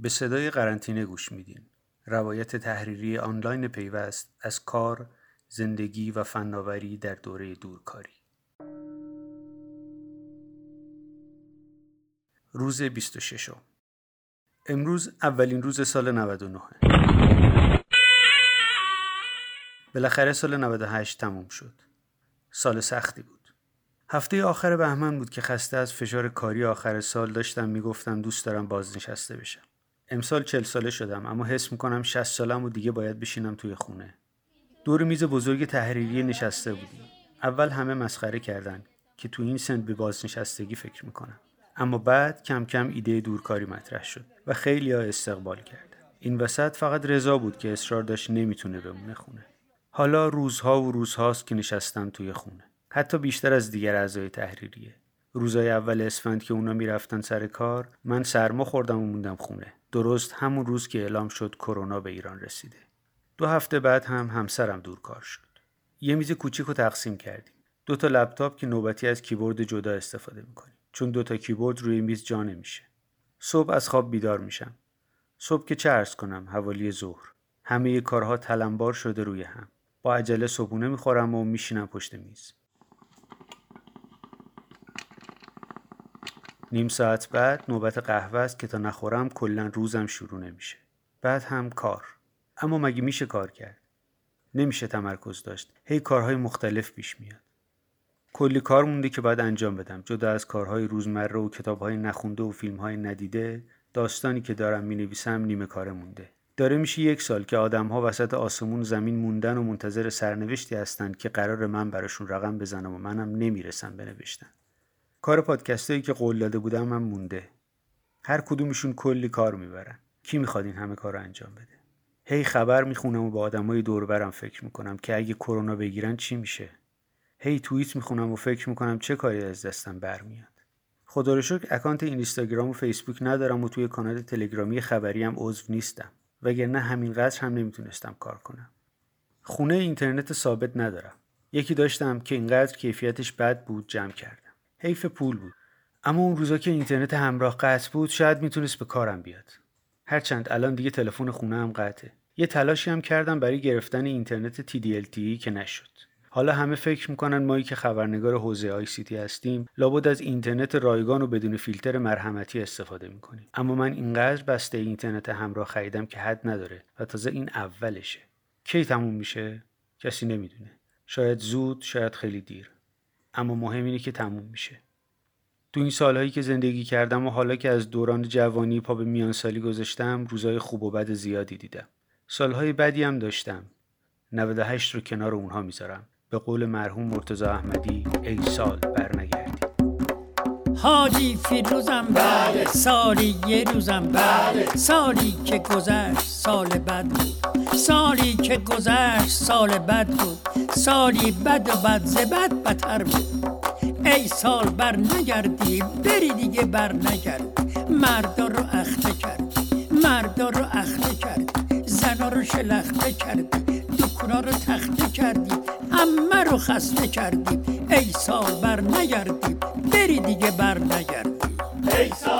به صدای قرنطینه گوش میدین. روایت تحریری آنلاین پیوست از کار، زندگی و فناوری در دوره دورکاری. روز 26 امروز اولین روز سال 99 بالاخره سال 98 تموم شد. سال سختی بود. هفته آخر بهمن بود که خسته از فشار کاری آخر سال داشتم می‌گفتم دوست دارم بازنشسته بشم. امسال چل ساله شدم اما حس می‌کنم 60 سالم و دیگه باید بشینم توی خونه. دور میز بزرگ تحریری نشسته بودیم. اول همه مسخره کردن که تو این سن به بازنشستگی فکر می‌کنم. اما بعد کم کم ایده دورکاری مطرح شد و خیلی ها استقبال کرد. این وسط فقط رضا بود که اصرار داشت نمی‌تونه بمونه خونه. حالا روزها و روزهاست که نشستم توی خونه. حتی بیشتر از دیگر اعضای تحریریه. روزای اول اسفند که اونا می‌رفتن سر کار من سرما خوردم و موندم خونه. درست همون روز که اعلام شد کرونا به ایران رسیده. دو هفته بعد هم همسرم دور کار شد. یه میز کوچیک رو تقسیم کردیم. دو تا لپتاپ که نوبتی از کیبورد جدا استفاده می‌کنیم. چون دو تا کیبورد روی میز جا نمیشه. صبح از خواب بیدار میشم. صبح که چه ارز کنم حوالی ظهر. همه کارها تلمبار شده روی هم. با عجله صبحونه می‌خورم و میشینم پشت میز. نیم ساعت بعد نوبت قهوه است که تا نخورم کلا روزم شروع نمیشه. بعد هم کار. اما مگه میشه کار کرد؟ نمیشه تمرکز داشت. هی کارهای مختلف پیش میاد. کلی کار مونده که باید انجام بدم. جدا از کارهای روزمره و کتابهای نخونده و فیلمهای ندیده، داستانی که دارم می‌نویسم نیمه کاره مونده. داره میشه یک سال که آدمها وسط آسمون زمین موندن و منتظر سرنوشتی هستند که قرار من براشون رقم بزنم و منم نمی‌رسم بنوشتن. کار پادکستایی که قول داده بودم هم مونده. هر کدومشون کلی کار می‌برن. کی می‌خواد این همه کار رو انجام بده؟ هی خبر می‌خونم و با آدمای دور برم فکر می‌کنم که اگه کرونا بگیرن چی میشه؟ هی توییت می‌خونم و فکر می‌کنم چه کاری از دستم برمیاد. خدا رو شکر اکانت اینستاگرام و فیسبوک ندارم و توی کانال تلگرامی خبری هم عضو نیستم. وگرنه همینقدر هم نمی‌تونستم کار کنم. خونه اینترنت ثابت ندارم. یکی داشتم که اینقدر کیفیتش بد بود جمع کردم. حیف پول بود. اما اون روزا که اینترنت همراه قطع بود شاید می‌تونست به کارم بیاد. هرچند الان دیگه تلفن خونه هم قطعه. یه تلاشی هم کردم برای گرفتن اینترنت TDLTE که نشد. حالا همه فکر می‌کنن مایی که خبرنگار حوزه آی سی تی هستیم لابد از اینترنت رایگان و بدون فیلتر مرحمتی استفاده می‌کنیم. اما من اینقدر بسته اینترنت همراه خریدم که حد نداره و تازه این اولشه. کی تموم میشه؟ کسی نمی‌دونه. شاید زود شاید خیلی دیر. اما مهم اینه که تموم میشه. تو این سالهایی که زندگی کردم و حالا که از دوران جوانی پا به میان سالی گذاشتم روزای خوب و بد زیادی دیدم. سالهای بدی هم داشتم. 98 رو کنار اونها می‌ذارم. به قول مرحوم مرتزا احمدی ای سال برنگردی. حاجی فیروزم بله سالی یه روزم بله. سالی که گذشت سال بد بود. سالی که گذشت سال بد بود. سالی بد و بد زبد بدتر بود. ای سال بر نگردی بری دیگه بر نگرد. مردا رو اخته کرد مردا رو اخته کرد. زنا رو شلخته کردی دکونا رو تخته کردی. همه رو خسته کردی. ای سال بر نگردی بری دیگه بر نگردی. ای سال